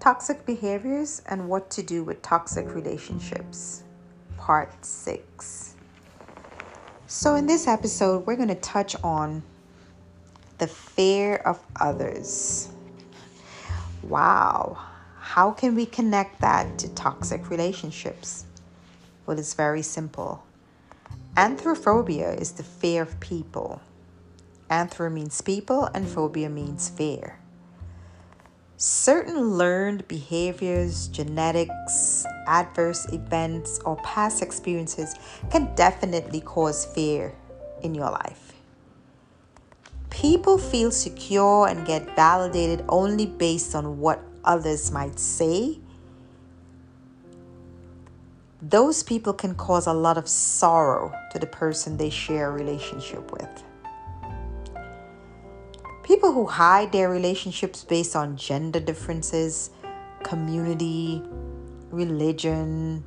Toxic behaviors and what to do with toxic relationships, part six. So, in this episode, we're going to touch on the fear of others. Wow, how can we connect that to toxic relationships? Well, it's very simple. Anthrophobia is the fear of people. Anthro means people, and phobia means fear. Certain learned behaviors, genetics, adverse events, or past experiences can definitely cause fear in your life. People feel secure and get validated only based on what others might say. Those people can cause a lot of sorrow to the person they share a relationship with. People who hide their relationships based on gender differences, community, religion,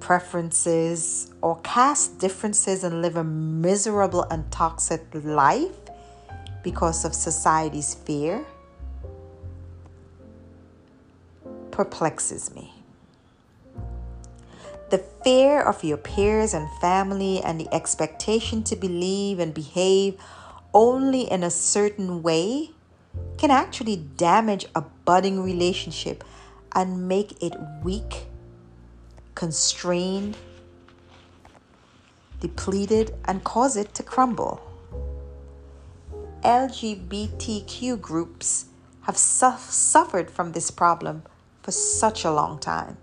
preferences, or caste differences and live a miserable and toxic life because of society's fear perplexes me. The fear of your peers and family and the expectation to believe and behave only in a certain way can actually damage a budding relationship and make it weak, constrained, depleted, and cause it to crumble. LGBTQ groups have su- suffered from this problem for such a long time.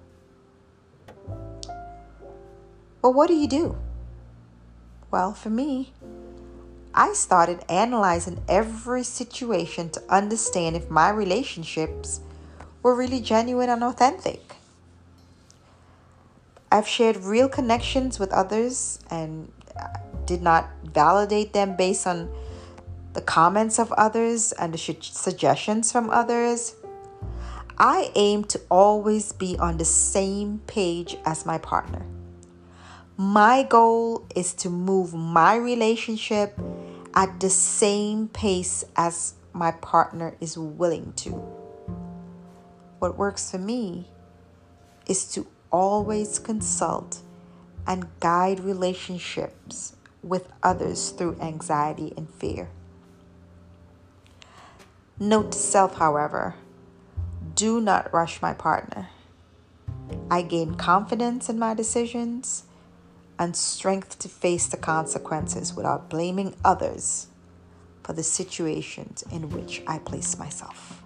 But what do you do? Well, for me, I started analyzing every situation to understand if my relationships were really genuine and authentic. I've shared real connections with others and did not validate them based on the comments of others and the suggestions from others. I aim to always be on the same page as my partner. My goal is to move my relationship at the same pace as my partner is willing to. What works for me is to always consult and guide relationships with others through anxiety and fear. Note to self, however, do not rush my partner. I gain confidence in my decisions and strength to face the consequences without blaming others for the situations in which I place myself.